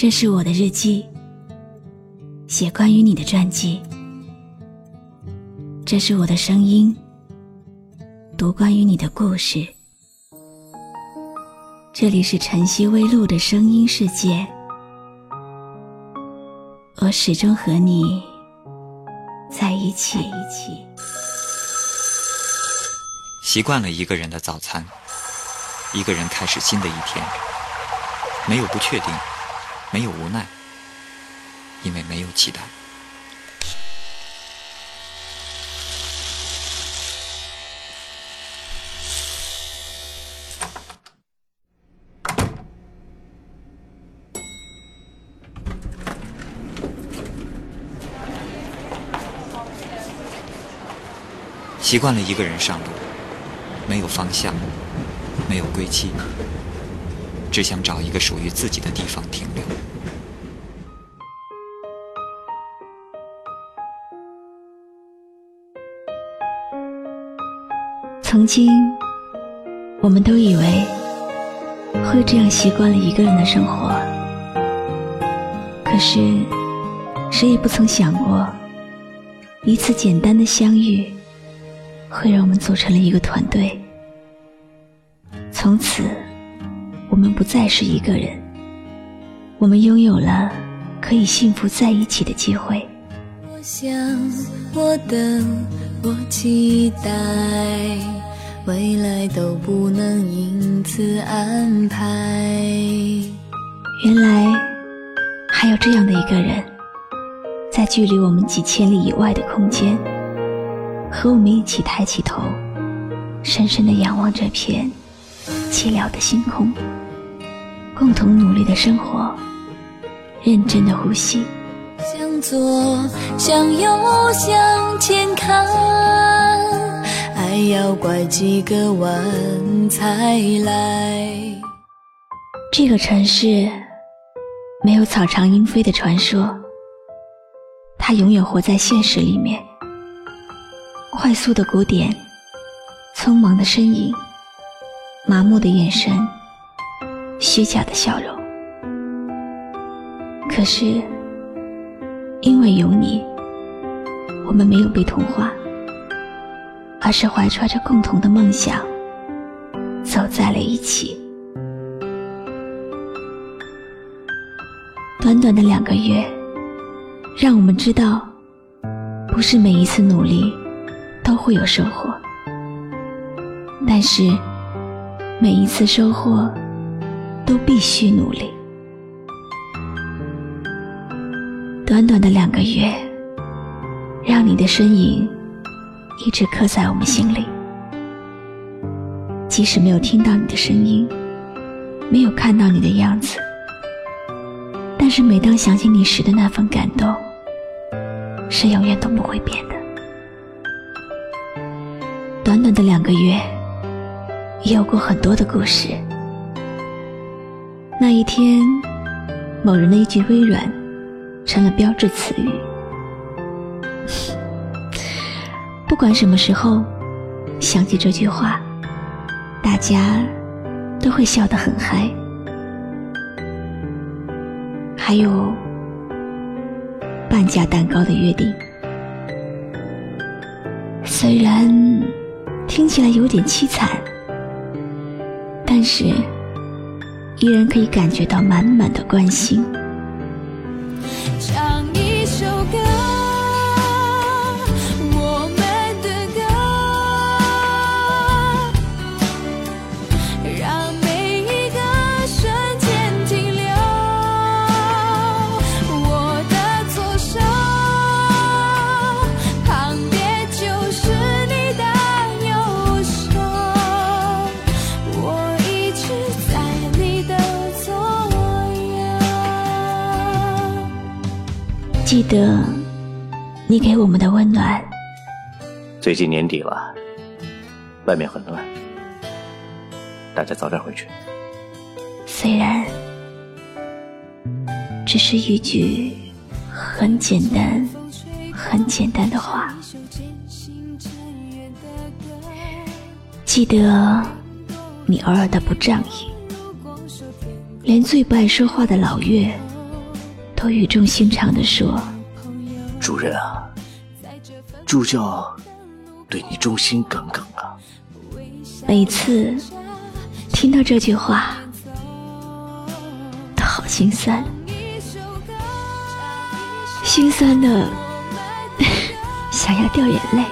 这是我的日记，写关于你的传记。这是我的声音，读关于你的故事。这里是晨曦微露的声音世界，我始终和你在一起。习惯了一个人的早餐，一个人开始新的一天，没有不确定。没有无奈，因为没有期待。习惯了一个人上路，没有方向，没有归期。只想找一个属于自己的地方停留。曾经，我们都以为会这样习惯了一个人的生活，可是谁也不曾想过，一次简单的相遇，会让我们组成了一个团队，从此。我们不再是一个人，我们拥有了可以幸福在一起的机会。我想，我等，我期待，未来都不能因此安排。原来还有这样的一个人，在距离我们几千里以外的空间，和我们一起抬起头，深深的仰望这片寂寥的星空。共同努力的生活，认真的呼吸。向左，向右，向前看，爱要拐几个弯才来。这个城市没有草长莺飞的传说，它永远活在现实里面。快速的鼓点，匆忙的身影，麻木的眼神。虚假的笑容，可是因为有你，我们没有被同化，而是怀揣着共同的梦想，走在了一起。短短的两个月，让我们知道，不是每一次努力都会有收获，但是每一次收获。都必须努力。短短的两个月，让你的身影一直刻在我们心里。即使没有听到你的声音，没有看到你的样子，但是每当想起你时的那份感动，是永远都不会变的。短短的两个月，也有过很多的故事。那一天，某人的一句微软，成了标志词语。不管什么时候想起这句话，大家都会笑得很嗨。还有半价蛋糕的约定，虽然听起来有点凄惨，但是。依然可以感觉到满满的关心。记得你给我们的温暖。最近年底了，外面很乱，大家早点回去。虽然只是一句很简单、很简单的话，记得你偶尔的不仗义，连最不爱说话的老岳都语重心长地说：“主任啊，助教对你忠心耿耿啊。”每次听到这句话，都好心酸，心酸的 想要掉眼泪。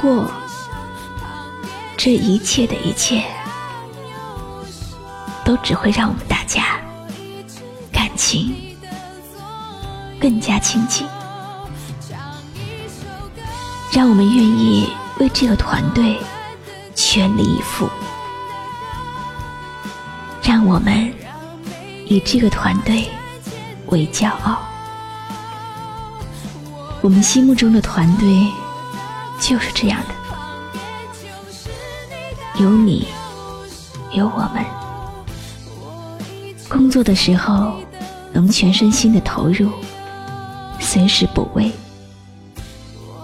过，这一切的一切，都只会让我们大家感情更加亲近，让我们愿意为这个团队全力以赴，让我们以这个团队为骄傲。我们心目中的团队。就是这样的，有你，有我们。工作的时候能全身心的投入，随时补位；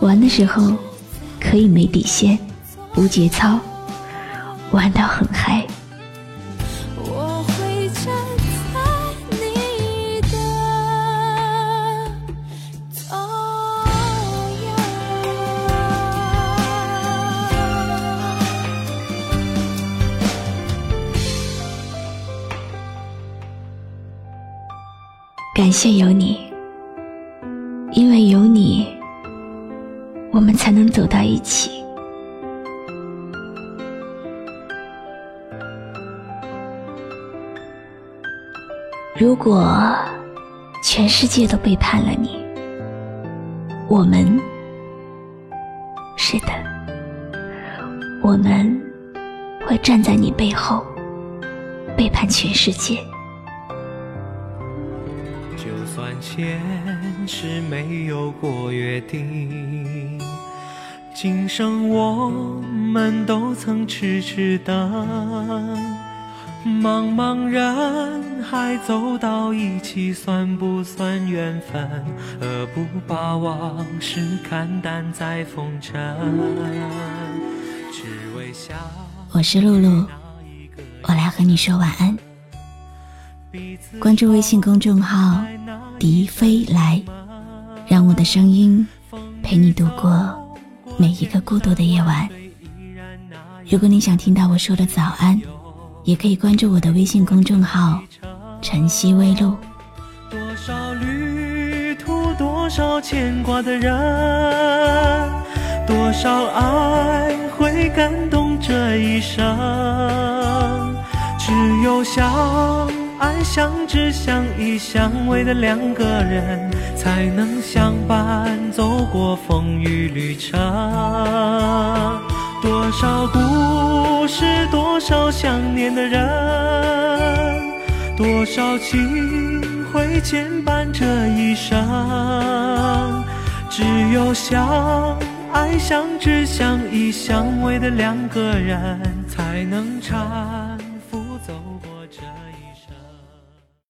玩的时候可以没底线、无节操，玩到很嗨。感谢有你，因为有你，我们才能走到一起。如果全世界都背叛了你，我们是的，我们会站在你背后，背叛全世界。前世没有过约定，今生我们都曾痴痴等。茫茫人海走到一起，算不算缘分？何不把往事看淡在风尘？只为笑。我是露露，我来和你说晚安。关注微信公众号。笛飞来，让我的声音陪你度过每一个孤独的夜晚。如果你想听到我说的早安，也可以关注我的微信公众号“晨曦微露”。多少旅途，多少牵挂的人，多少爱会感动这一生，只有想。爱相知、相依、相偎的两个人，才能相伴走过风雨旅程。多少故事，多少想念的人，多少情会牵绊这一生。只有相爱、相知、相依、相偎的两个人，才能缠。